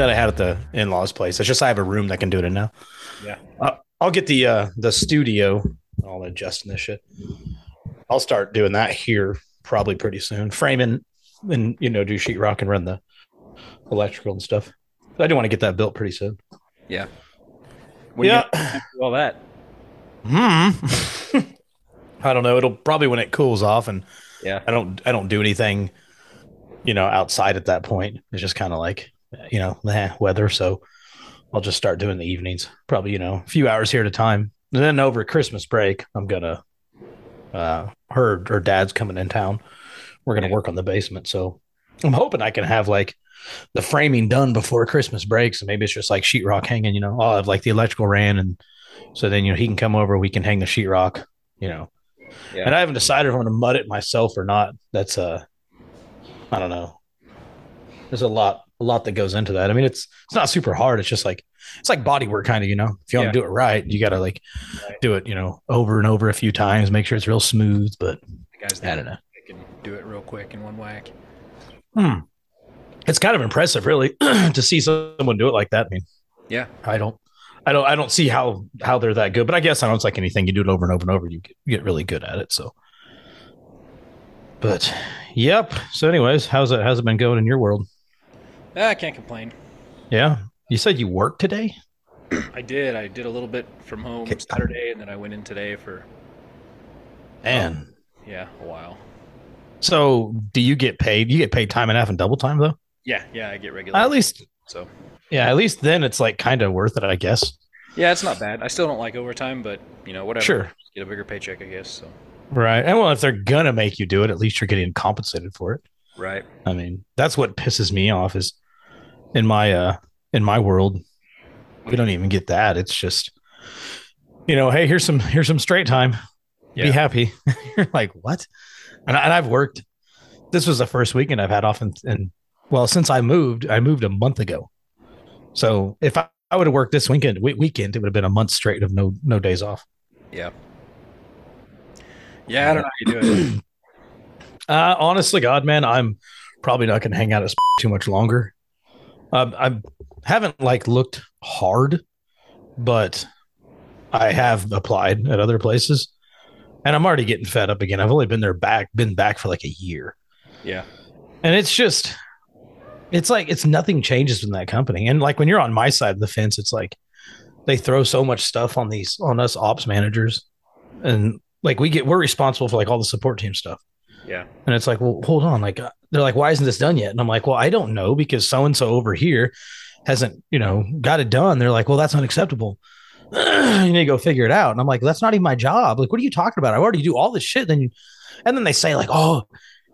that I had at the in-laws place. It's just I have a room that can do it in now. Yeah. Uh, I'll get the uh, the studio. I'll adjust this shit. I'll start doing that here probably pretty soon. Framing and you know do sheetrock and run the electrical and stuff. I do want to get that built pretty soon. Yeah. When yeah. all that. Hmm. I don't know. It'll probably when it cools off, and Yeah. I don't. I don't do anything, you know, outside at that point. It's just kind of like, you know, eh, weather. So I'll just start doing the evenings. Probably, you know, a few hours here at a time. And then over Christmas break, I'm gonna. Uh, her her dad's coming in town. We're gonna work on the basement. So I'm hoping I can have like the framing done before Christmas breaks, and maybe it's just like sheetrock hanging. You know, I'll have like the electrical ran, and so then you know he can come over. We can hang the sheetrock. You know, Yeah. and I haven't decided if I'm going to mud it myself or not. That's uh, I don't know. There's a lot, a lot that goes into that. I mean, it's it's not super hard. It's just like it's like body work, kind of. You know, if you want Yeah. to do it right, you got to like do it. You know, over and over a few times, make sure it's real smooth. But The guys I don't know. can do it real quick in one whack. Hmm. It's kind of impressive, really, to see someone do it like that. I mean, Yeah. I don't, I don't, I don't see how how they're that good. But I guess I know it's like anything. You do it over and over and over, you get, you get really good at it. So, but yep. So, anyways, how's it how's it been going in your world? Ah, I can't complain. Yeah, you said you worked today. I did. I did a little bit from home Okay. Saturday, and then I went in today for Man, yeah a while. so do you get paid? You get paid time and a half and double time though. Yeah, yeah, I get regular. At least, so yeah, at least then it's like kind of worth it, I guess. yeah, it's not bad. I still don't like overtime, but you know whatever. Sure. Just get a bigger paycheck, I guess. So Right. And well, if they're gonna make you do it, at least you're getting compensated for it. Right. I mean, that's what pisses me off is in my uh in my world, we don't even get that. It's just you know, hey, here's some here's some straight time. Be happy. You're like, what? And, I, and I've worked. This was the first weekend I've had off, and, and well, since I moved, I moved a month ago. So if I, I would have worked this weekend, we, weekend, it would have been a month straight of no no days off. Yeah. Yeah, I don't know how you do it. Uh, honestly, God, man, I'm probably not going to hang out at too much longer. Um, I haven't like looked hard, but I have applied at other places, and I'm already getting fed up again. I've only been there back, been back for like a year, Yeah. and it's just, it's like it's nothing changes in that company. And like when you're on my side of the fence, it's like they throw so much stuff on these on us ops managers, and like we get we're responsible for like all the support team stuff. Yeah. And it's like, well, hold on. Like, they're like, why isn't this done yet? And I'm like, well, I don't know because so and so over here hasn't, you know, got it done. They're like, well, that's unacceptable. you need to go figure it out. And I'm like, that's not even my job. Like, what are you talking about? I already do all this shit. Then, you, and then they say like, oh,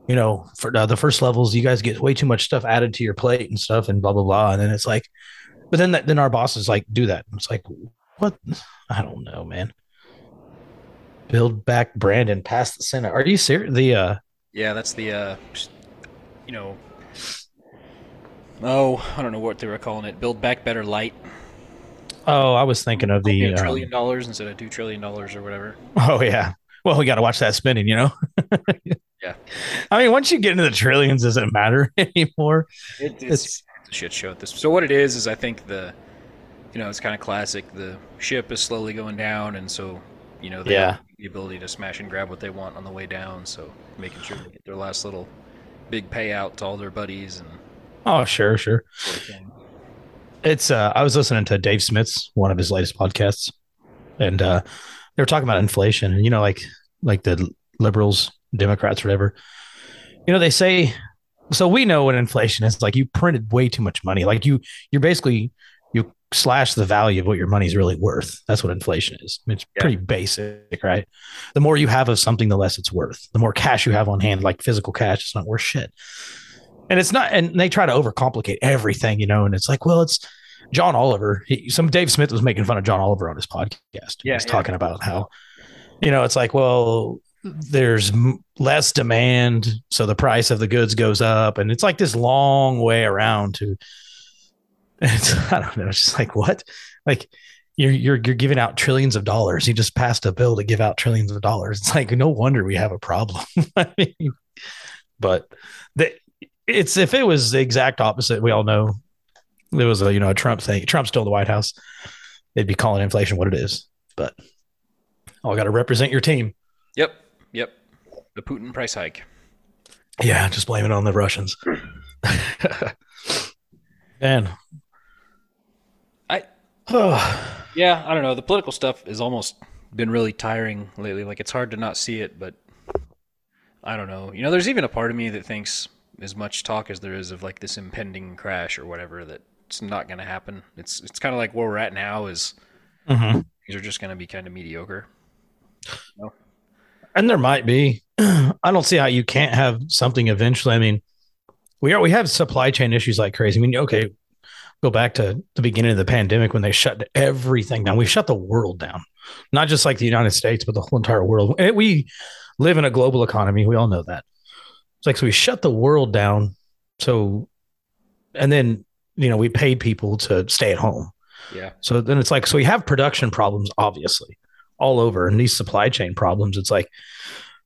you know, for uh, the first levels, you guys get way too much stuff added to your plate and stuff, and blah blah blah. And then it's like, but then that, then our bosses like do that. It's like, what? I don't know, man. Build back Brandon past the Senate. Are you serious? The uh, Yeah, that's the uh you know Oh, I don't know what they were calling it. Build back better light. Oh, I was thinking of the. a um, trillion dollars instead of two trillion dollars or whatever. oh yeah. Well, we got to watch that spinning, you know. Yeah. I mean, once you get into the trillions, does it matter anymore? It, It's- it's, it's a shit show at this. So what it is is I think the, you know, it's kind of classic. The ship is slowly going down, and so you know they Yeah. The ability to smash and grab what they want on the way down. So making sure they get their last little big payout to all their buddies and Oh, sure, sure. sort of thing. It's uh I was listening to Dave Smith's one of his latest podcasts and uh they were talking about inflation and you know like like the liberals, Democrats whatever. You know they say so we know what inflation is like you printed way too much money. Like you you're basically slash the value of what your money is really worth. That's what inflation is. It's Yeah. pretty basic, right? The more you have of something, the less it's worth. The more cash you have on hand, like physical cash, it's not worth shit. And it's not, and they try to overcomplicate everything, you know. And it's like, well, it's John Oliver. He, some Dave Smith was making fun of John Oliver on his podcast. He Yeah, was yeah. talking about how, you know, it's like, well, there's m- less demand, so the price of the goods goes up, and it's like this long way around to. It's I don't know. It's just like what, like you're you're you're giving out trillions of dollars. You just passed a bill to give out trillions of dollars. It's like no wonder we have a problem. I mean, but the, it's if it was the exact opposite, we all know there was a you know a Trump thing. Trump's still in the White House. They'd be calling inflation what it is. But oh, I got to represent your team. Yep. Yep. The Putin price hike. Yeah, just blame it on the Russians. Man, yeah, I don't know. The political stuff has almost been really tiring lately. Like it's hard to not see it, but I don't know. You know, there's even a part of me that thinks as much talk as there is of like this impending crash or whatever that it's not going to happen. It's it's kind of like where we're at now is mm-hmm. things are just going to be kind of mediocre. and there might be. I don't see how you can't have something eventually. I mean, we are we have supply chain issues like crazy. I mean, okay, go back to the beginning of the pandemic when they shut everything down. We shut the world down, not just like the United States, but the whole entire world. And we live in a global economy. We all know that. It's like so we shut the world down. So, and then you know we paid people to stay at home. Yeah. So then it's like, so we have production problems, obviously, all over, and these supply chain problems. It's like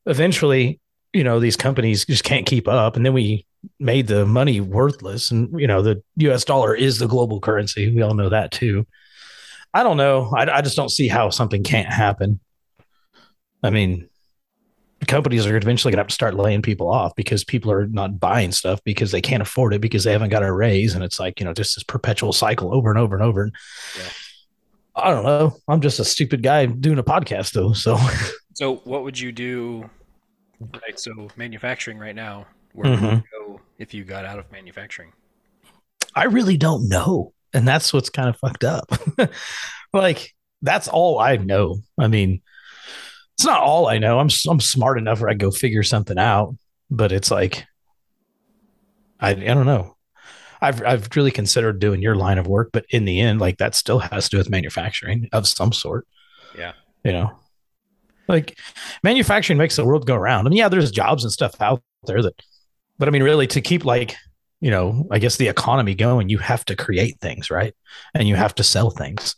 eventually, you know, these companies just can't keep up. And then we made the money worthless. And, you know, the US dollar is the global currency. We all know that too. I don't know. I, I just don't see how something can't happen. I mean, companies are eventually going to have to start laying people off because people are not buying stuff because they can't afford it because they haven't got a raise. And it's like, you know, just this perpetual cycle over and over and over. Yeah. I don't know. I'm just a stupid guy doing a podcast though. So So what would you do? Right. So manufacturing right now, where would you go if you got out of manufacturing? I really don't know. And that's what's kind of fucked up. like, that's all I know. I mean, it's not all I know. I'm I'm smart enough where I go figure something out, but it's like I I don't know. I've I've really considered doing your line of work, but in the end, like that still has to do with manufacturing of some sort. Yeah. You know. Like manufacturing makes the world go around. I mean, yeah, there's jobs and stuff out there that but I mean really to keep like you know, I guess the economy going, you have to create things, right? And you have to sell things.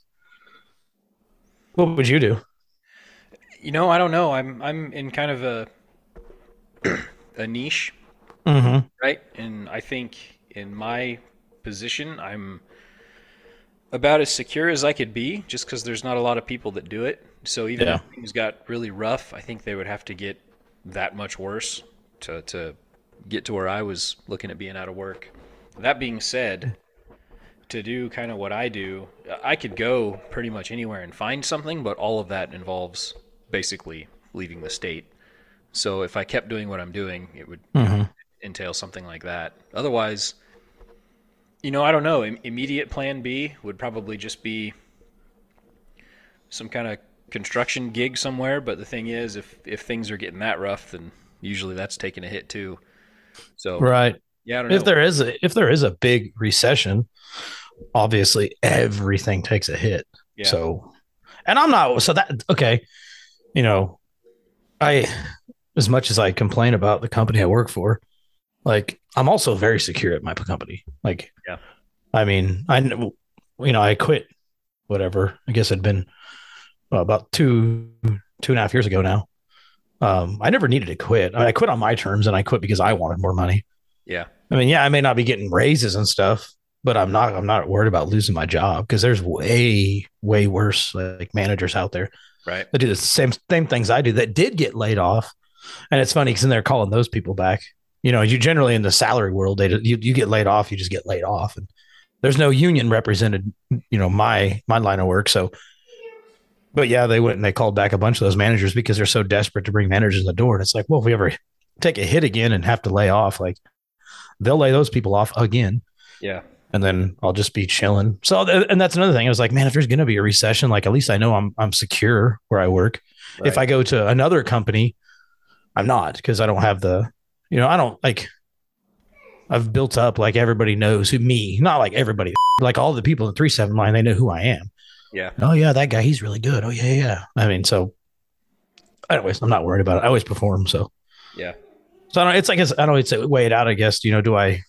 What would you do? You know, I don't know. I'm I'm in kind of a a niche, Mm-hmm. right? And I think in my position, I'm about as secure as I could be, just because there's not a lot of people that do it. So even Yeah. if things got really rough, I think they would have to get that much worse to to get to where I was looking at being out of work. That being said, to do kind of what I do, I could go pretty much anywhere and find something, but all of that involves basically leaving the state. So if I kept doing what I'm doing, it would Mhm. entail something like that. Otherwise, you know, I don't know. Im- Immediate plan B would probably just be some kind of construction gig somewhere. But the thing is, if if things are getting that rough, then usually that's taking a hit too. So Right. yeah, I don't know. If there is a if there is a big recession, obviously everything takes a hit. Yeah. So and I'm not so that okay, you know, I as much as I complain about the company I work for, like I'm also very secure at my company. Like Yeah. I mean, I you know, I quit whatever. I guess it'd been well, about two two and a half years ago now. Um, I never needed to quit. I, mean, I quit on my terms and I quit because I wanted more money. yeah, I mean, yeah, I may not be getting raises and stuff, but I'm not I'm not worried about losing my job because there's way, way worse like managers out there right. that do the same same things I do that did get laid off. And it's funny because then they're calling those people back. You know, you generally in the salary world, they you, you get laid off, you just get laid off. And there's no union represented, you know, my my line of work. So, but yeah, they went and they called back a bunch of those managers because they're so desperate to bring managers in the door. And it's like, well, if we ever take a hit again and have to lay off, like they'll lay those people off again. Yeah. And then I'll just be chilling. So, uh, and that's another thing. I was like, man, if there's going to be a recession, like at least I know I'm I'm secure where I work. If I go to another company, I'm not because I don't have the, you know, I don't like. I've built up like everybody knows who me, not like everybody, like all the people in the three seven line. They know who I am. Yeah. Oh yeah, that guy, he's really good. Oh yeah, yeah. I mean, so. Anyways, I'm not worried about it. I always perform, so. Yeah. So I don't. It's like I don't. know, It's a weigh it out. I guess you know. Do I?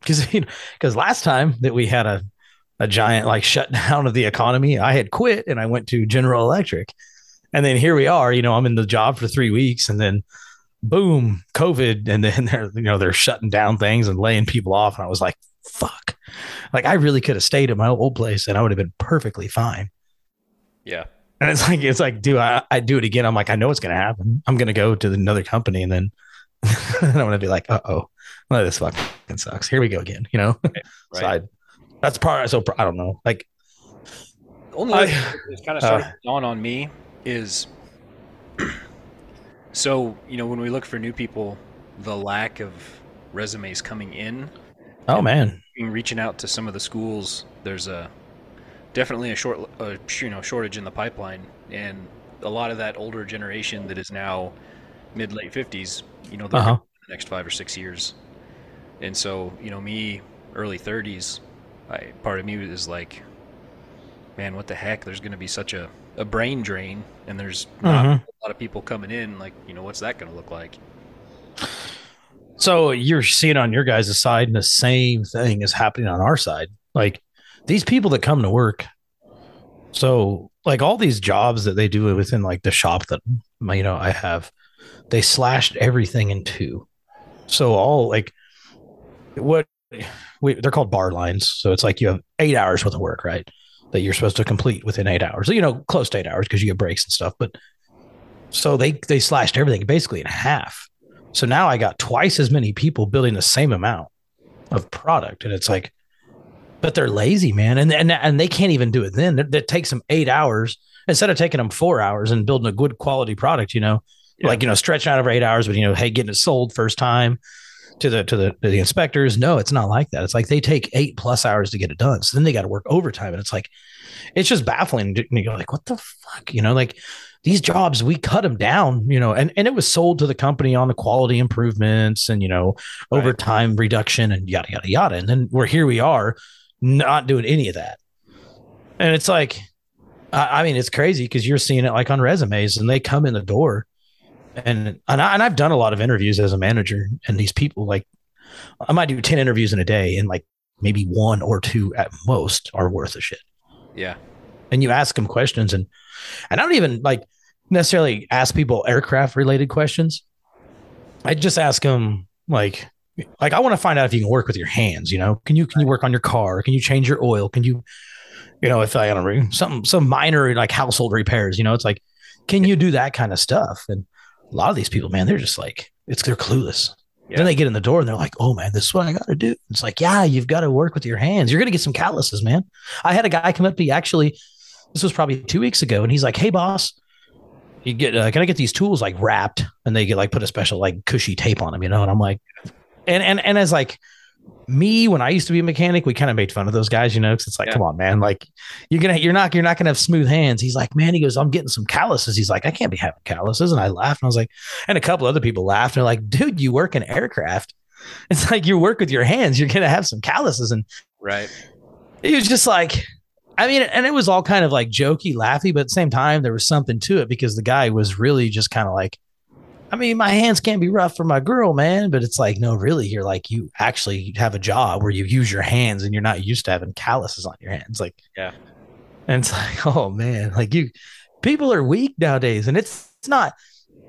Because you know, because last time that we had a a giant like shutdown of the economy, I had quit and I went to General Electric, and then here we are. You know, I'm in the job for three weeks, and then boom, COVID, and then they're you know they're shutting down things and laying people off, and I was like, fuck, like I really could have stayed at my old place and I would have been perfectly fine. Yeah. And it's like it's like, do I I do it again? I'm like, I know it's gonna happen. I'm gonna go to another company and then I'm gonna be like, uh oh, well, this fucking sucks. Here we go again. You know. Right. so I, that's part. So I don't know. Like, The only I- that's kind of uh, started to dawn on me is so you know when we look for new people, the lack of resumes coming in. Oh man, in reaching out to some of the schools, there's a definitely a short, a, you know, shortage in the pipeline, and a lot of that older generation that is now mid late fifties, you know, Uh-huh. in the next five or six years, and so you know, me early thirties, I part of me is like, man, what the heck? There's going to be such a a brain drain, and there's not Mhm. a lot of people coming in. Like, you know, what's that going to look like? So you're seeing on your guys' side, and the same thing is happening on our side. Like these people that come to work. So like all these jobs that they do within like the shop that you know I have, they slashed everything in two. So all like what we, they're called bar lines. So it's like you have eight hours worth of work, right? That you're supposed to complete within eight hours. You know, close to eight hours because you get breaks and stuff. But so they they slashed everything basically in half. So now I got twice as many people building the same amount of product, and it's like, but they're lazy, man, and and and they can't even do it. Then that takes them eight hours instead of taking them four hours and building a good quality product. You know, like you know, stretching out over eight hours, but you know, hey, getting it sold first time to the to the to the inspectors. No, it's not like that. It's like they take eight plus hours to get it done. So then they got to work overtime, and it's like, it's just baffling. And you're like, what the fuck, you know, like these jobs we cut them down you know and, and it was sold to the company on the quality improvements and you know overtime reduction and yada yada yada and then we're here we are not doing any of that and it's like i, I mean it's crazy because you're seeing it like on resumes and they come in the door and and, I, and i've done a lot of interviews as a manager and these people like i might do 10 interviews in a day and like maybe one or two at most are worth a shit Yeah. and you ask them questions and and I don't even like necessarily ask people aircraft related questions. I just ask them like like I want to find out if you can work with your hands, you know. Can you can you work on your car? Can you change your oil? Can you you know, if I don't know, some some minor like household repairs, you know, it's like can you do that kind of stuff? And a lot of these people, man, they're just like it's they're clueless. Yeah. Then they get in the door and they're like, "Oh man, this is what I got to do." It's like, "Yeah, you've got to work with your hands. You're going to get some calluses, man." I had a guy come up to me actually this was probably two weeks ago, and he's like, "Hey, boss, you get uh, can I get these tools like wrapped?" And they get like put a special like cushy tape on them, you know. And I'm like, and and and as like me when I used to be a mechanic, we kind of made fun of those guys, you know, because it's like, Yeah. come on, man, like you're gonna you're not you're not gonna have smooth hands. He's like, man, he goes, I'm getting some calluses. He's like, I can't be having calluses, and I laughed, and I was like, and a couple other people laughed, and they're like, dude, you work in aircraft. It's like you work with your hands. You're gonna have some calluses, and Right. he was just like i mean and it was all kind of like jokey laughy but at the same time there was something to it because the guy was really just kind of like i mean my hands can't be rough for my girl man but it's like no really you're like you actually have a job where you use your hands and you're not used to having calluses on your hands like Yeah. and it's like oh man like you people are weak nowadays and it's it's not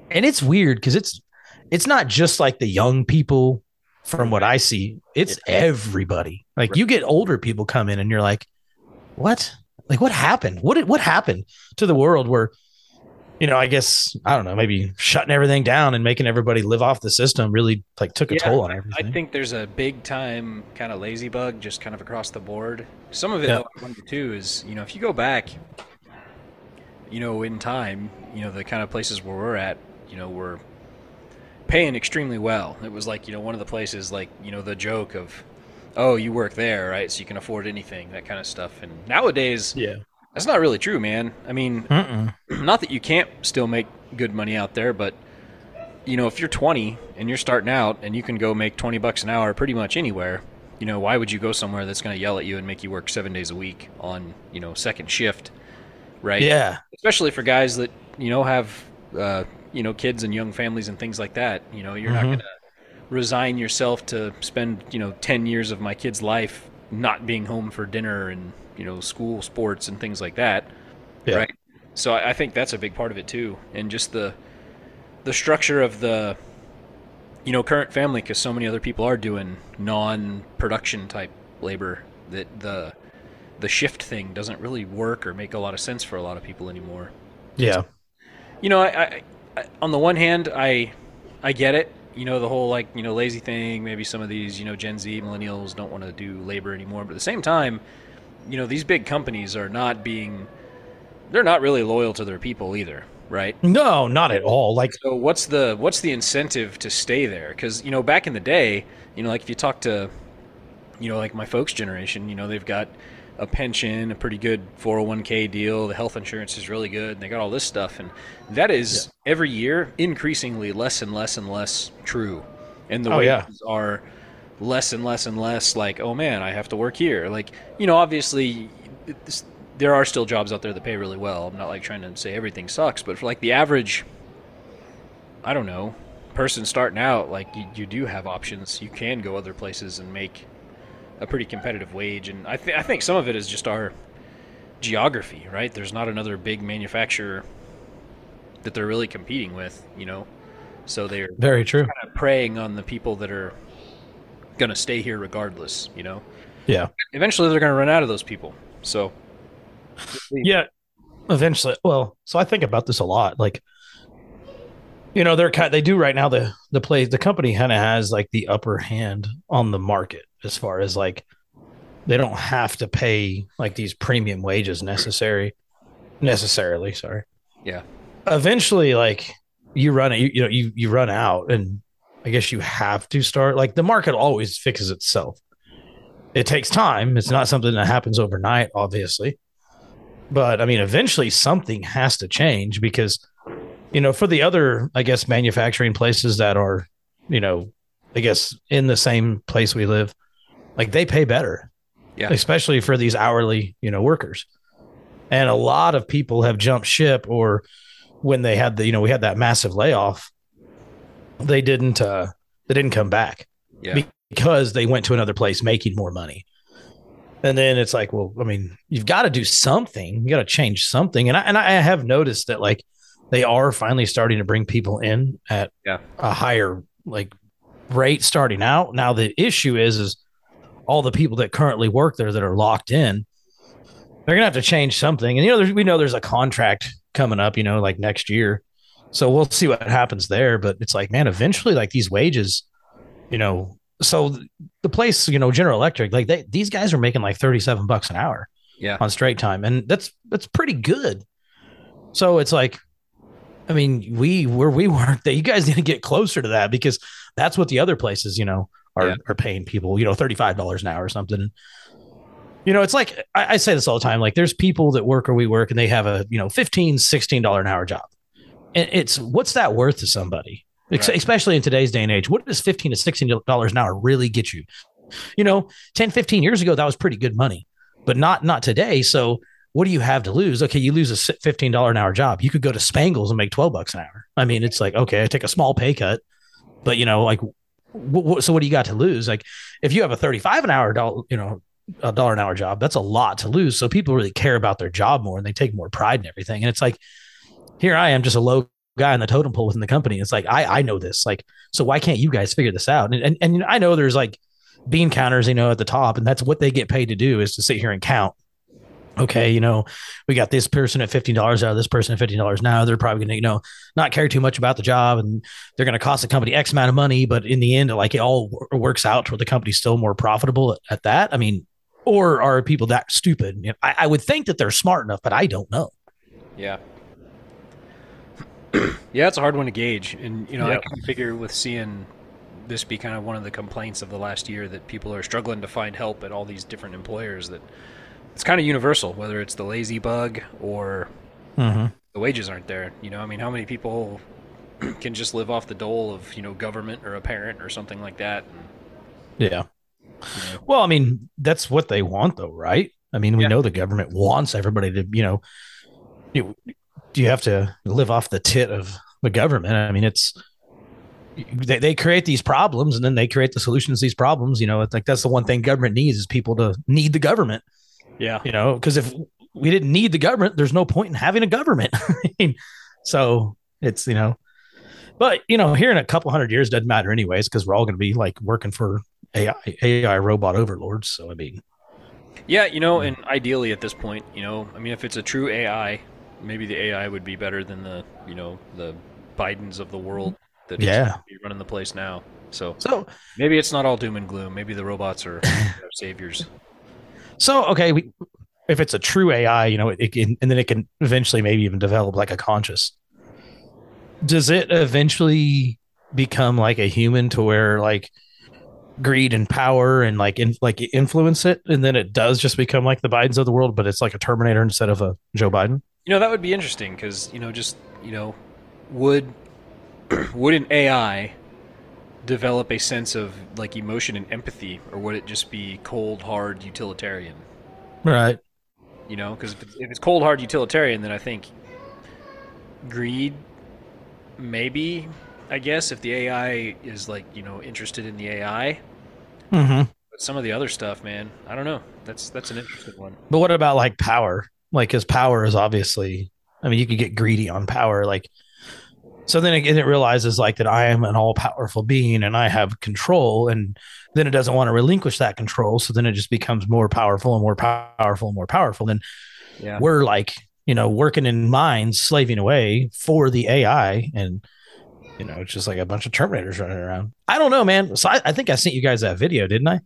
and it's weird because it's it's not just like the young people from what i see it's everybody. Like you get older people come in and you're like what? Like what happened? What did what happened to the world where you know, I guess I don't know, maybe shutting everything down and making everybody live off the system really like took a Yeah, toll on everything. I think there's a big time kind of lazy bug just kind of across the board. Some of it, Yeah. I wonder too, is you know if you go back, you know, in time, you know the kind of places where we're at, you know, we're paying extremely well. It was like you know one of the places like you know the joke of, oh, you work there, right? So you can afford anything, that kind of stuff. And nowadays, yeah, that's not really true, man. I mean, Mm-mm. not that you can't still make good money out there, but you know, if you're 20 and you're starting out and you can go make 20 bucks an hour pretty much anywhere, you know, why would you go somewhere that's going to yell at you and make you work 7 days a week on, you know, second shift, right? Yeah. Especially for guys that, you know, have uh, you know, kids and young families and things like that. You know, you're not Mhm. going to resign yourself to spend, you know, 10 years of my kid's life not being home for dinner and, you know, school sports and things like that Yeah. right? So I, I think that's a big part of it too, and just the the structure of the you know current family, because so many other people are doing non-production type labor that the the shift thing doesn't really work or make a lot of sense for a lot of people anymore. Yeah. You know, I, I, I on the one hand, I I get it. You know, the whole like you know lazy thing. Maybe some of these you know Gen Z millennials don't want to do labor anymore, but at the same time, you know these big companies are not being they're not really loyal to their people either, right? No, not at all. Like So what's the what's the incentive to stay there? Because you know back in the day, you know like if you talk to, you know like my folks' generation, you know they've got a pension, a pretty good 401k deal, the health insurance is really good, and they got all this stuff, and that is every year increasingly less and less and less true, and the Oh, yeah. wages are less and less and less like oh man I have to work here like you know obviously there are still jobs out there that pay really well. I'm not like trying to say everything sucks, but for like the average, I don't know, person starting out, like you, you do have options. You can go other places and make a pretty competitive wage, and I, th- I think some of it is just our geography, right? There's not another big manufacturer that they're really competing with, you know, so they're Very true. kind of preying on the people that are going to stay here regardless, you know. Yeah. Eventually, they're going to run out of those people. So Yeah. Eventually. Well, so I think about this a lot. Like, you know, they're kind they do right now the the play the company kind of has like the upper hand on the market as far as like they don't have to pay like these premium wages necessary necessarily, sorry. Yeah. Eventually like you run it you, you know you you run out and I guess you have to start like the market always fixes itself. It takes time. It's not something that happens overnight, obviously. But I mean, eventually something has to change because, you know, for the other, I guess, manufacturing places that are, you know, I guess in the same place we live, like they pay better, Yeah. especially for these hourly, you know, workers. And a lot of people have jumped ship or when they had the, you know, we had that massive layoff, they didn't, uh, they didn't come back Yeah. because they went to another place making more money. And then it's like, well, I mean, you've got to do something. You got to change something. And I and I have noticed that like they are finally starting to bring people in at Yeah. a higher like rate starting out. Now the issue is is all the people that currently work there that are locked in, they're gonna have to change something. And you know, there's, we know there's a contract coming up, you know, like next year. So we'll see what happens there. But it's like, man, eventually, like these wages, you know, so the place, you know, General Electric, like they these guys are making like 37 bucks an hour Yeah. on straight time. And that's that's pretty good. So it's like, I mean, we where we work that you guys need to get closer to that because that's what the other places, you know, are Yeah. are paying people, you know, $35 an hour or something. You know, it's like I, I say this all the time. Like there's people that work where we work and they have a, you know, 15 $16 an hour job. And it's what's that worth to somebody? Right. Especially in today's day and age. What does 15 to $16 an hour really get you? You know, 10, 15 years ago, that was pretty good money, but not not today. So what do you have to lose? Okay, you lose a $15 an hour job. You could go to Spangles and make 12 bucks an hour. I mean, it's like, okay, I take a small pay cut, but you know, like, wh- wh- so what do you got to lose? Like, if you have a 35 an hour, dollar, you know, a dollar an hour job, that's a lot to lose. So people really care about their job more and they take more pride in everything. And it's like, here I am, just a low guy in the totem pole within the company. It's like, I, I know this. Like, so why can't you guys figure this out? And, and, and I know there's like bean counters, you know, at the top, and that's what they get paid to do is to sit here and count okay, you know, we got this person at fifteen dollars out of this person at fifteen dollars now. They're probably going to, you know, not care too much about the job, and they're going to cost the company X amount of money. But in the end, like it all works out where the company's still more profitable at, at that. I mean, or are people that stupid? You know, I, I would think that they're smart enough, but I don't know. Yeah. Yeah, it's a hard one to gauge, and you know, Yep. I can figure with seeing this be kind of one of the complaints of the last year that people are struggling to find help at all these different employers. That it's kind of universal, whether it's the lazy bug or Mm-hmm. the wages aren't there. You know, I mean, how many people can just live off the dole of you know government or a parent or something like that? Yeah. Well, I mean, that's what they want, though, right? I mean, we know the government wants everybody to, you know, you do you have to live off the tit of the government? I mean, it's they, they create these problems and then they create the solutions to these problems. You know, it's like that's the one thing government needs is people to need the government. Yeah. You know, because if we didn't need the government, there's no point in having a government. I mean, so it's you know, but you know, here in a couple hundred years doesn't matter anyways because we're all going to be like working for AI AI robot overlords. So I mean, Yeah, you know, and ideally at this point, you know, I mean, if it's a true AI, maybe the AI would be better than the, you know, the Bidens of the world that Yeah. be running the place now. So, so maybe it's not all doom and gloom. Maybe the robots are our saviors. So okay, we, if it's a true AI, you know, it, it can, and then it can eventually maybe even develop like a conscious. Does it eventually become like a human to where like greed and power and like in, like influence it, and then it does just become like the Bidens of the world, but it's like a Terminator instead of a Joe Biden? You know, that would be interesting because, you know, just, you know, would would an AI develop a sense of like emotion and empathy or would it just be cold, hard utilitarian? Right. You know, because if, it's- if it's cold hard utilitarian, then I think greed, maybe. I guess if the AI is like you know interested in the AI, Mm-hmm. but some of the other stuff, man, I don't know. That's that's an interesting one. But what about like power? Like, his power is obviously, I mean, you could get greedy on power. Like, so then it, and it realizes like that I am an all powerful being and I have control, and then it doesn't want to relinquish that control. So then it just becomes more powerful and more powerful and more powerful. Then Yeah. we're like, you know, working in mines, slaving away for the AI, and you know, it's just like a bunch of Terminators running around. I don't know, man. So I, I think I sent you guys that video, didn't I?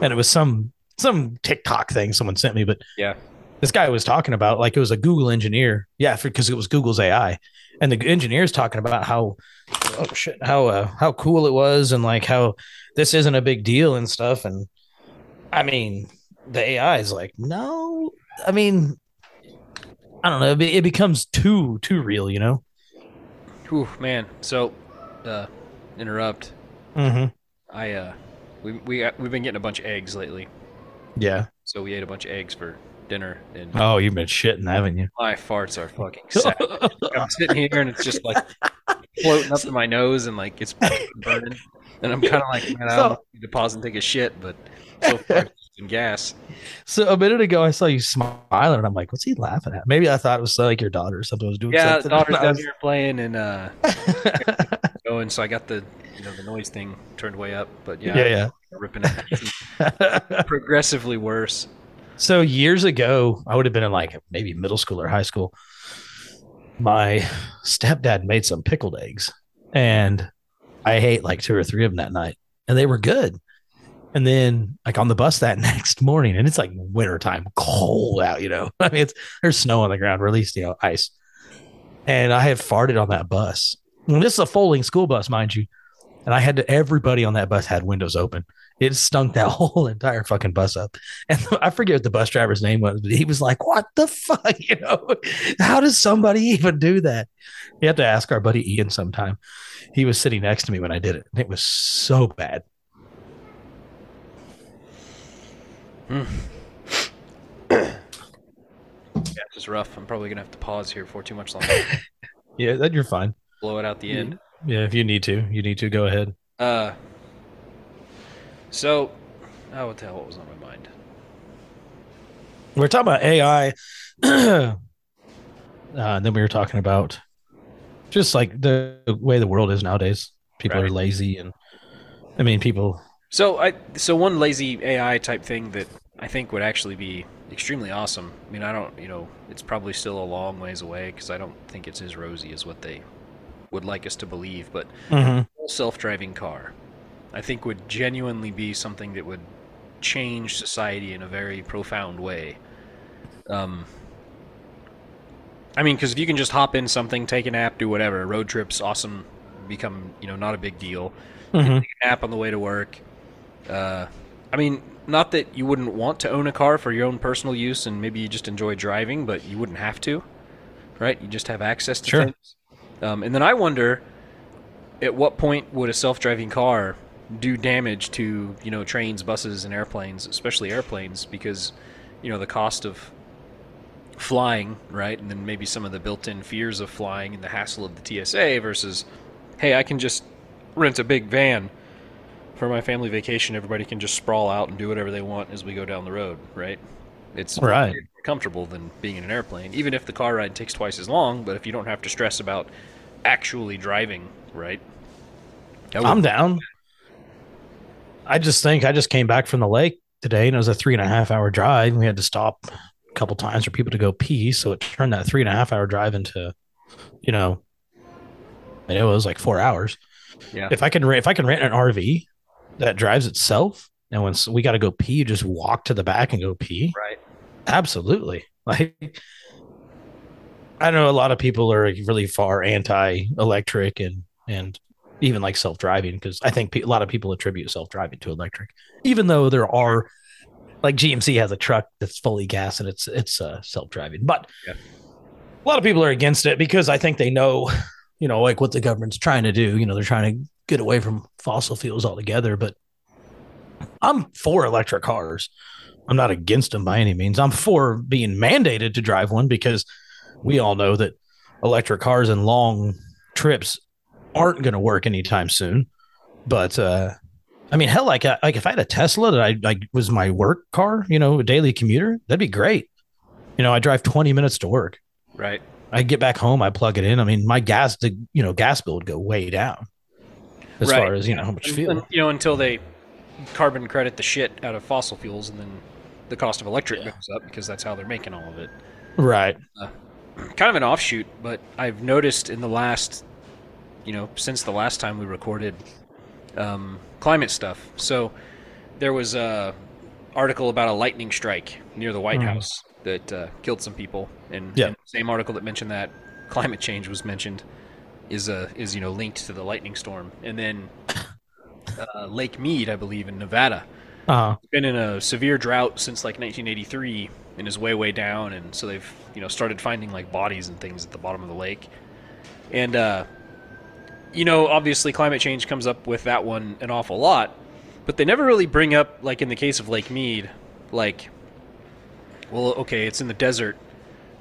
And it was some some TikTok thing someone sent me, but Yeah. This guy was talking about like it was a Google engineer. Yeah, because it was Google's AI, and the engineer's talking about how oh shit how uh, how cool it was and like how this isn't a big deal and stuff. And I mean, the AI is like, no, I mean, I don't know. It, becomes too too real, you know. Whew, man. So, uh, interrupt. Mm-hmm. I uh, we we we've been getting a bunch of eggs lately, Yeah. so we ate a bunch of eggs for dinner, and Oh, you've been shitting, haven't you? my farts are fucking sad. I'm sitting here and it's just like floating up to my nose and like it's burning, and I'm kind of like, man, I So- don't need to pause and take a shit, but so far it's just been gas. So a minute ago, I saw you smiling, and I'm like, "What's he laughing at?" Maybe I thought it was like your daughter or something was doing Yeah, something. daughter's I down was- here playing and uh, going, so I got the you know the noise thing turned way up, but yeah, Yeah, yeah. ripping it progressively worse. So years ago, I would have been in like maybe middle school or high school. My stepdad made some pickled eggs, and I ate like two or three of them that night, and they were good. And then, like on the bus that next morning, and it's like wintertime, cold out, you know. I mean, it's there's snow on the ground, or at least you know ice. And I had farted on that bus. And this is a folding school bus, mind you. And I had to, everybody on that bus had windows open. It stunk that whole entire fucking bus up. And I forget what the bus driver's name was, but he was like, What the fuck? You know, how does somebody even do that? You have to ask our buddy Ian sometime. He was sitting next to me when I did it. And it was so bad. Hmm. Yeah, it's just rough. I'm probably gonna have to pause here for too much longer. Yeah, that you're fine. Blow it out the end. Yeah, if you need to, you need to go ahead. Uh. So, oh, what the hell? What was on my mind? We're talking about AI. uh, and then we were talking about just like the way the world is nowadays. People are lazy, and I mean, people. So I so one lazy AI type thing that I think would actually be extremely awesome. I mean, I don't, you know, it's probably still a long ways away because I don't think it's as rosy as what they would like us to believe. But Mhm. self-driving car, I think, would genuinely be something that would change society in a very profound way. Um, I mean, because if you can just hop in something, take a nap, do whatever, road trips, awesome, become you know not a big deal. Mhm. Take a nap on the way to work. Uh, I mean, not that you wouldn't want to own a car for your own personal use and maybe you just enjoy driving, but you wouldn't have to, right? You just have access to Sure. things. Um, and then I wonder, at what point would a self-driving car do damage to you know trains, buses, and airplanes, especially airplanes, because you know the cost of flying, right? And then maybe some of the built-in fears of flying and the hassle of the TSA versus, hey, I can just rent a big van for my family vacation. Everybody can just sprawl out and do whatever they want as we go down the road, right? It's Right. more comfortable than being in an airplane, even if the car ride takes twice as long. But if you don't have to stress about actually driving, right? That I'm down. I just think I just came back from the lake today and it was a three and a half hour drive. We had to stop a couple times for people to go pee. So it turned that three and a half hour drive into, you know, and it was like four hours. Yeah. If I can, if I can rent an RV that drives itself and when s- we got to go pee, you just walk to the back and go pee. Right. Absolutely. Like, I know a lot of people are really far anti electric and, and even like self driving because I think pe- a lot of people attribute self driving to electric, even though there are like GMC has a truck that's fully gas and it's it's uh, self driving, but Yeah. a lot of people are against it because I think they know, you know, like what the government's trying to do. You know, they're trying to get away from fossil fuels altogether. But I'm for electric cars. I'm not against them by any means. I'm for being mandated to drive one because we all know that electric cars and long trips aren't going to work anytime soon. But uh, I mean, hell, like uh, like if I had a Tesla that I like was my work car, you know, a daily commuter, that'd be great. You know, I drive 20 minutes to work. Right. I get back home, I plug it in. I mean, my gas, the you know, gas bill would go way down as Right. far as you know how much And- fuel. and, you know, until they carbon credit the shit out of fossil fuels, and then the cost of electric goes up because that's how they're making all of it. Right. Kind of an offshoot, but I've noticed in the last, you know, since the last time we recorded um, climate stuff. So there was a article about a lightning strike near the White Mhm. House that uh, killed some people, and, Yeah. and same article that mentioned that climate change was mentioned is uh, is you know linked to the lightning storm, and then uh, Lake Mead, I believe, in Nevada, Uh, been in a severe drought since like 1983 and is way way down and so they've you know started finding like bodies and things at the bottom of the lake and uh you know obviously climate change comes up with that one an awful lot but they never really bring up like in the case of lake mead like well okay it's in the desert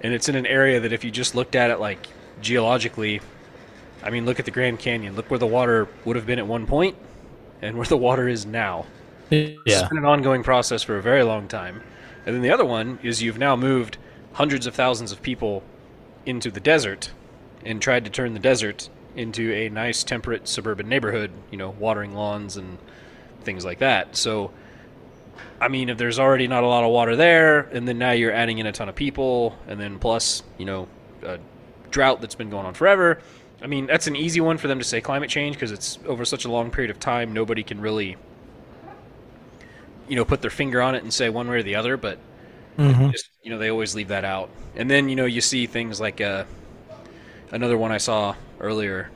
and it's in an area that if you just looked at it like geologically i mean look at the grand canyon look where the water would have been at one point and where the water is now yeah. it's been an ongoing process for a very long time. And then the other one is you've now moved hundreds of thousands of people into the desert and tried to turn the desert into a nice temperate suburban neighborhood, you know, watering lawns and things like that. So I mean, if there's already not a lot of water there, and then now you're adding in a ton of people, and then plus, you know, a drought that's been going on forever. I mean, that's an easy one for them to say climate change because it's over such a long period of time. Nobody can really you know put their finger on it and say one way or the other but Mhm. just you know they always leave that out and then you know you see things like uh, another one i saw earlier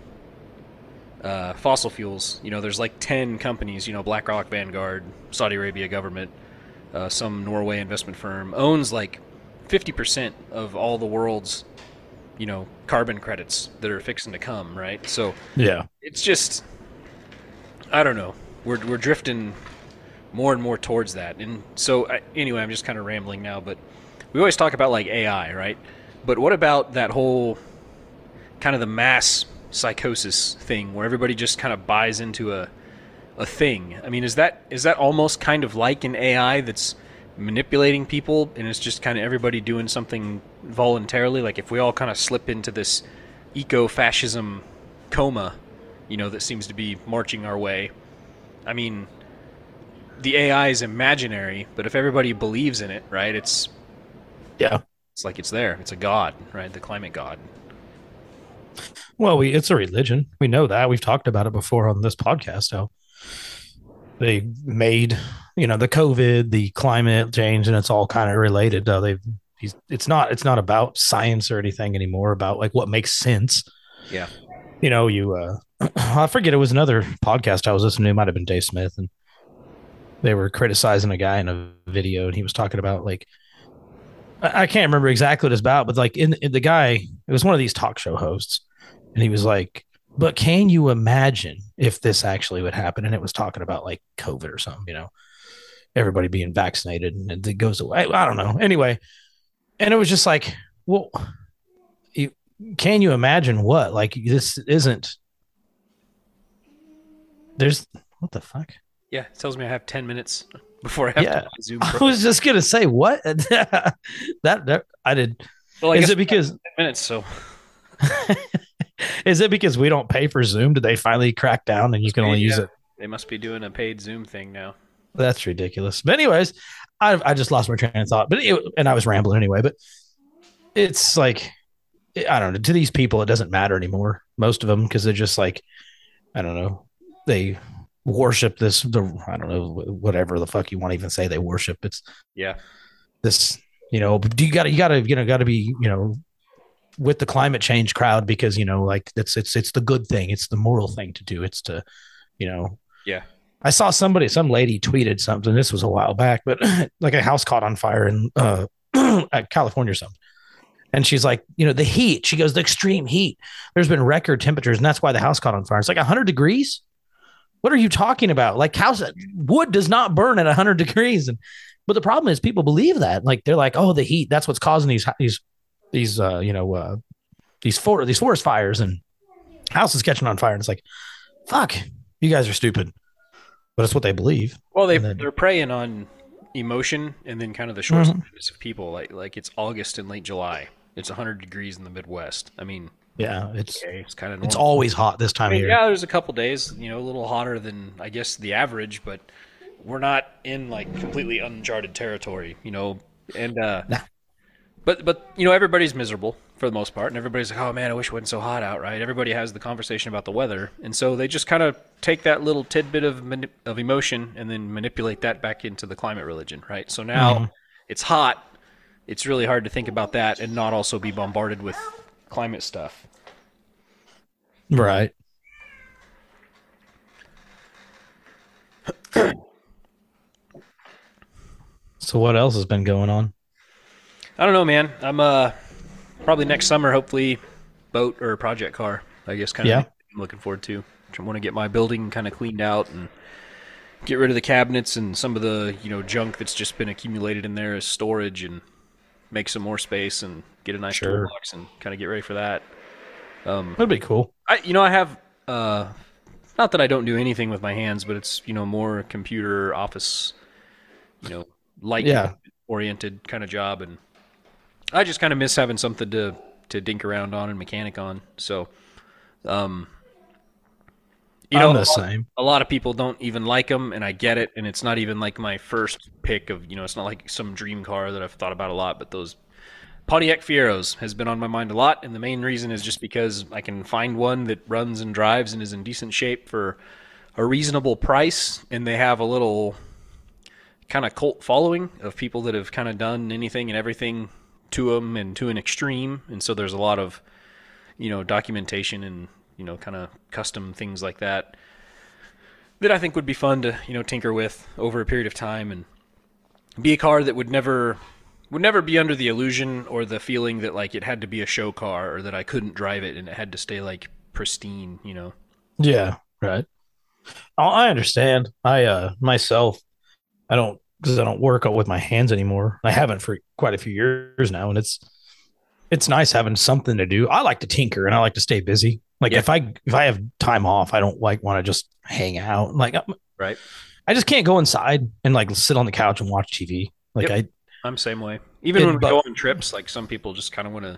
uh, fossil fuels you know there's like 10 companies you know blackrock vanguard saudi arabia government uh, some norway investment firm owns like 50% of all the world's you know carbon credits that are fixing to come right so Yeah. it's just I don't know. We're we're drifting more and more towards that. And so anyway, I'm just kind of rambling now, but we always talk about like AI, right? But what about that whole kind of the mass psychosis thing where everybody just kind of buys into a a thing? I mean, is that is that almost kind of like an AI that's manipulating people and it's just kind of everybody doing something voluntarily like if we all kind of slip into this eco-fascism coma you know, that seems to be marching our way. I mean, the AI is imaginary, but if everybody believes in it, right, it's Yeah. It's like it's there. It's a god, right? The climate god. Well, we it's a religion. We know that. We've talked about it before on this podcast. How they made you know the COVID, the climate change, and it's all kind of related. Uh, they've he's, it's not it's not about science or anything anymore. About like what makes sense. Yeah. You know, you uh, I forget it was another podcast I was listening to. It might have been Dave Smith, and they were criticizing a guy in a video, and he was talking about like I, can't remember exactly what it's about, but like in, in the guy, it was one of these talk show hosts, and he was like, "But can you imagine if this actually would happen?" And it was talking about like COVID or something, you know, everybody being vaccinated and it goes away. I don't know. Anyway, and it was just like, well, you, can you imagine what? Like this isn't. There's what the fuck? Yeah, it tells me I have ten minutes before I have Yeah. to Zoom. I was just gonna say what that, that I did. Well, I is it because minutes? So is it because we don't pay for Zoom? Did they finally crack down and you can only use uh, it? They must be doing a paid Zoom thing now. That's ridiculous. But anyways, I I just lost my train of thought. But it, and I was rambling anyway. But it's like I don't know. To these people, it doesn't matter anymore. Most of them because they're just like I don't know. They worship this. The I don't know whatever the fuck you want to even say. They worship. It's Yeah. this you know do you gotta you gotta you know gotta be you know with the climate change crowd because you know like it's it's it's the good thing it's the moral thing to do it's to you know Yeah. i saw somebody some lady tweeted something this was a while back but like a house caught on fire in uh at california or something and she's like you know the heat she goes the extreme heat there's been record temperatures and that's why the house caught on fire it's like 100 degrees what are you talking about like house wood does not burn at 100 degrees and but the problem is people believe that. Like they're like, oh, the heat, that's what's causing these these these uh, you know, uh these for these forest fires and houses catching on fire. And it's like, fuck, you guys are stupid. But it's what they believe. Well, they then- they're preying on emotion and then kind of the short Mhm. of people. Like like it's August and late July. It's 100 degrees in the Midwest. I mean, Yeah, it's okay, it's kind of it's always hot this time I mean, of year. yeah, there's a couple days, you know, a little hotter than I guess the average, but we're not in like completely uncharted territory, you know. And uh but but you know, everybody's miserable for the most part, and everybody's like, "Oh man, I wish it wasn't so hot out." Right? Everybody has the conversation about the weather, and so they just kind of take that little tidbit of mani- of emotion and then manipulate that back into the climate religion, right? So now Mhm. it's hot. It's really hard to think about that and not also be bombarded with climate stuff. Right. so what else has been going on? I don't know, man. I'm uh probably next summer, hopefully, boat or project car. I guess kind of Yeah. I'm looking forward to. I want to get my building kind of cleaned out and get rid of the cabinets and some of the you know junk that's just been accumulated in there as storage and make some more space and get a nice Sure. toolbox and kind of get ready for that. Um, That'd be cool. I you know I have uh not that I don't do anything with my hands, but it's you know more computer office, you know, light Yeah. oriented kind of job, and I just kind of miss having something to to dink around on and mechanic on. So, um, you know, I'm the a lot- same. A lot of people don't even like them, and I get it. And it's not even like my first pick of you know, it's not like some dream car that I've thought about a lot, but those Pontiac Fieros has been on my mind a lot, and the main reason is just because I can find one that runs and drives and is in decent shape for a reasonable price, and they have a little kind of cult following of people that have kind of done anything and everything to them and to an extreme, and so there's a lot of you know documentation and you know kind of custom things like that that I think would be fun to you know tinker with over a period of time and be a car that would never would never be under the illusion or the feeling that like it had to be a show car or that I couldn't drive it and it had to stay like pristine, you know. Yeah, right. I understand. I uh myself, I don't because I don't work with my hands anymore. I haven't for quite a few years now, and it's it's nice having something to do. I like to tinker and I like to stay busy. Like Yeah. if I if I have time off, I don't like want to just hang out. Like I'm- Right. I just can't go inside and like sit on the couch and watch TV. Like Yep. I'm same way. Even when we but- go on trips, like some people just kind of want to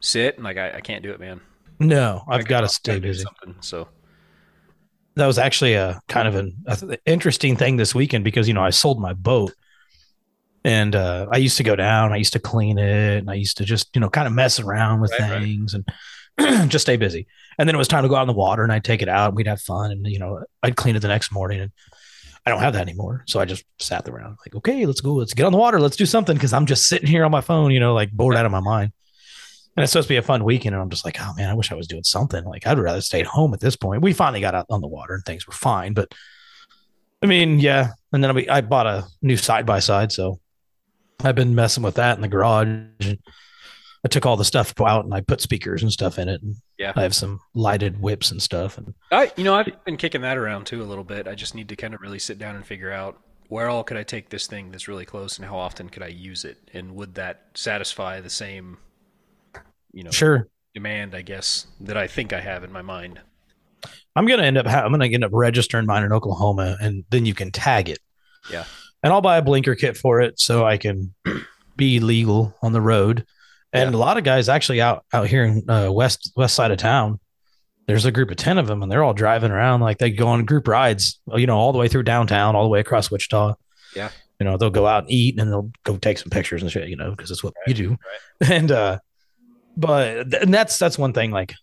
sit and like I, I can't do it, man. no, I've got to stay busy. So that was actually a kind of an a th- interesting thing this weekend because you know I sold my boat And uh, I used to go down, I used to clean it, and I used to just, you know, kind of mess around with Right, right. things and just stay busy. And then it was time to go out in the water and I'd take it out and we'd have fun. And, you know, I'd clean it the next morning. And I don't have that anymore. So I just sat around like, okay, let's go. Let's get on the water. Let's do something. Cause I'm just sitting here on my phone, you know, like bored out of my mind. And it's supposed to be a fun weekend. And I'm just like, oh man, I wish I was doing something. Like I'd rather stay at home at this point. We finally got out on the water and things were fine. But I mean, yeah. And then I, I bought a new side by side. So I've been messing with that in the garage. And I took all the stuff out and I put speakers and stuff in it. And Yeah. I have some lighted whips and stuff. And I, you know, I've been kicking that around too a little bit. I just need to kind of really sit down and figure out where all could I take this thing that's really close, and how often could I use it, and would that satisfy the same, you know, sure. demand, I guess, that I think I have in my mind. I'm gonna end up ha- I'm gonna end up registering mine in Oklahoma, and then you can tag it. Yeah. And I'll buy a blinker kit for it so I can be legal on the road. And a lot of guys actually out out here in uh, west west side of town. There's a group of ten of them, and they're all driving around like they go on group rides. You know, all the way through downtown, all the way across Wichita. Yeah. You know, they'll go out and eat, and they'll go take some pictures and shit. You know, because it's what you do. And uh, but and that's that's one thing. Like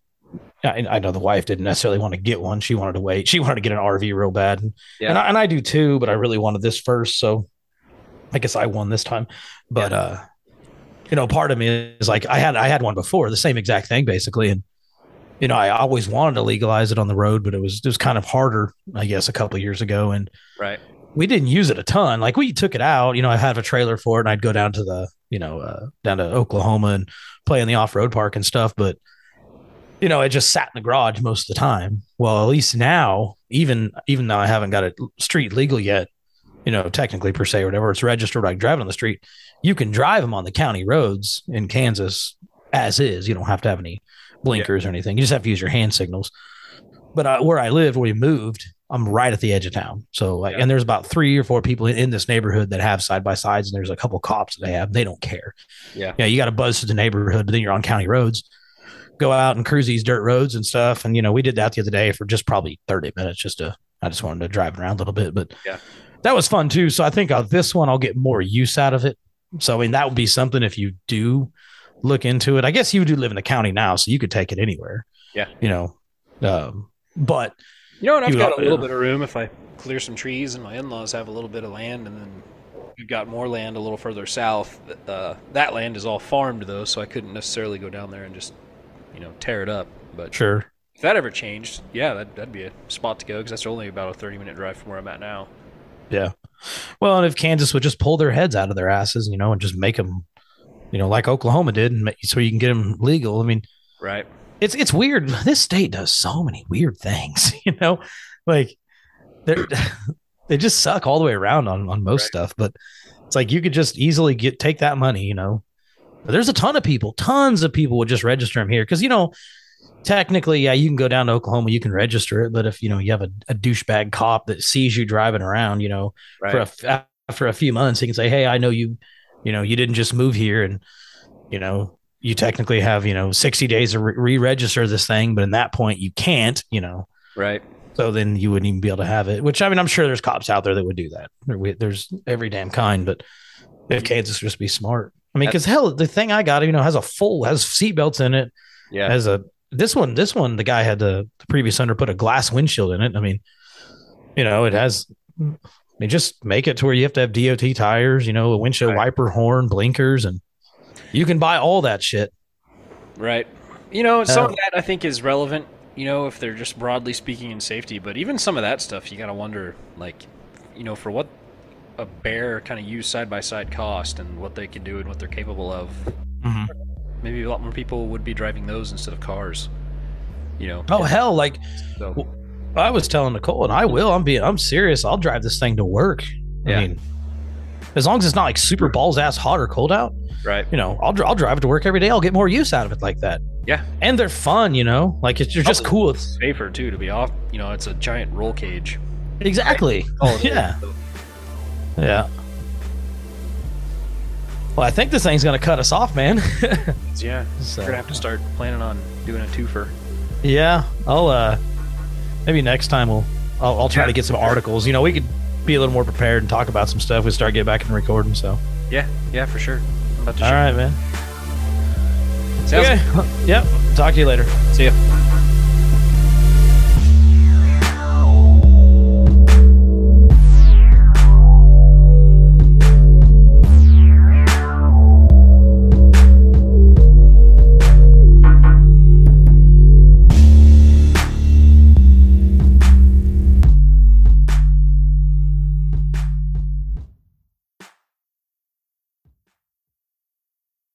I, I know the wife didn't necessarily want to get one. She wanted to wait. She wanted to get an RV real bad. And, Yeah. and, I, and I do too, but I really wanted this first. So I guess I won this time. But, uh, you know, part of me is like, I had, I had one before the same exact thing basically. And, you know, I always wanted to legalize it on the road, but it was, it was kind of harder, I guess, a couple of years ago. And Right. we didn't use it a ton. Like we took it out, you know, I had a trailer for it and I'd go down to the, you know, uh, down to Oklahoma and play in the off road park and stuff. But, you know, it just sat in the garage most of the time. Well, at least now, even, even though I haven't got it street legal yet, you know, technically per se or whatever, it's registered I can drive it on the street. You can drive them on the county roads in Kansas as is. You don't have to have any blinkers or anything. You just have to use your hand signals. But uh, where I lived, where we moved, I'm right at the edge of town. So like, and there's about three or four people in, in this neighborhood that have side by sides, and there's a couple cops that they have. They don't care. Yeah. Yeah, you got to buzz to the neighborhood, but then you're on county roads. Go out and cruise these dirt roads and stuff. And you know, we did that the other day for just probably 30 minutes. Just to, I just wanted to drive around a little bit, but Yeah. that was fun too. So I think uh, this one I'll get more use out of it. So I mean, that would be something if you do look into it. I guess you do live in the county now, so you could take it anywhere. Yeah. You know, um, but You know what? I've got a little bit of room if I clear some trees, and my in-laws have a little bit of land, and then we've got more land a little further south. Uh, that land is all farmed though, so I couldn't necessarily go down there and just, you know, tear it up. But sure. if that ever changed, yeah, that, that'd be a spot to go because that's only about a thirty-minute drive from where I'm at now. Yeah. Well, and if Kansas would just pull their heads out of their asses, you know, and just make them, you know, like Oklahoma did, and make, so you can get them legal. I mean, Right. it's it's weird. This state does so many weird things, you know, like they they just suck all the way around on on most Right. stuff. But it's like you could just easily get take that money, you know. But there's a ton of people, tons of people would just register them here because you know. Technically, yeah, you can go down to Oklahoma, you can register it, but if you know you have a, a douchebag cop that sees you driving around, you know, Right. for a f after a few months, he can say, "Hey, I know you, you know, you didn't just move here, and you know, you technically have you know sixty days to re- re-register this thing, but in that point, you can't, you know, right. so then you wouldn't even be able to have it. Which I mean, I'm sure there's cops out there that would do that. There's every damn kind, but if Kansas just be smart, I mean, because hell, the thing I got, you know, has a full has seatbelts in it, Yeah. has a this one, this one, the guy had the, the previous owner put a glass windshield in it. I mean, you know, it has. I mean, just make it to where you have to have DOT tires, you know, a windshield Right. wiper, horn, blinkers, and you can buy all that shit. Right. You know, some Uh, of that I think is relevant, you know, if they're just broadly speaking in safety, but even some of that stuff you got to wonder like, you know, for what a bear kind of used side by side cost and what they can do and what they're capable of. Mhm. Maybe a lot more people would be driving those instead of cars. You know. Oh hell, like So, I was telling Nicole, and I will. I'm being. I'm serious. I'll drive this thing to work. Yeah. I mean, as long as it's not like super balls ass hot or cold out, right. you know, I'll I'll drive it to work every day. I'll get more use out of it like that. Yeah. And they're fun, you know. Like it's they're just Oh, cool. It's Safer too to be off, you know, it's a giant roll cage. exactly. Oh, yeah. Yeah. Well, I think this thing's gonna cut us off, man. Yeah. So- We're going to have to start planning on doing a twofer. yeah, I'll uh maybe next time we'll I'll, I'll try Yeah. to get some articles. You know, we could be a little more prepared and talk about some stuff. We start getting back and recording. So Yeah, yeah, for sure. I'm about to All shoot. man. Sounds Okay. Yep. Talk to you later. See ya.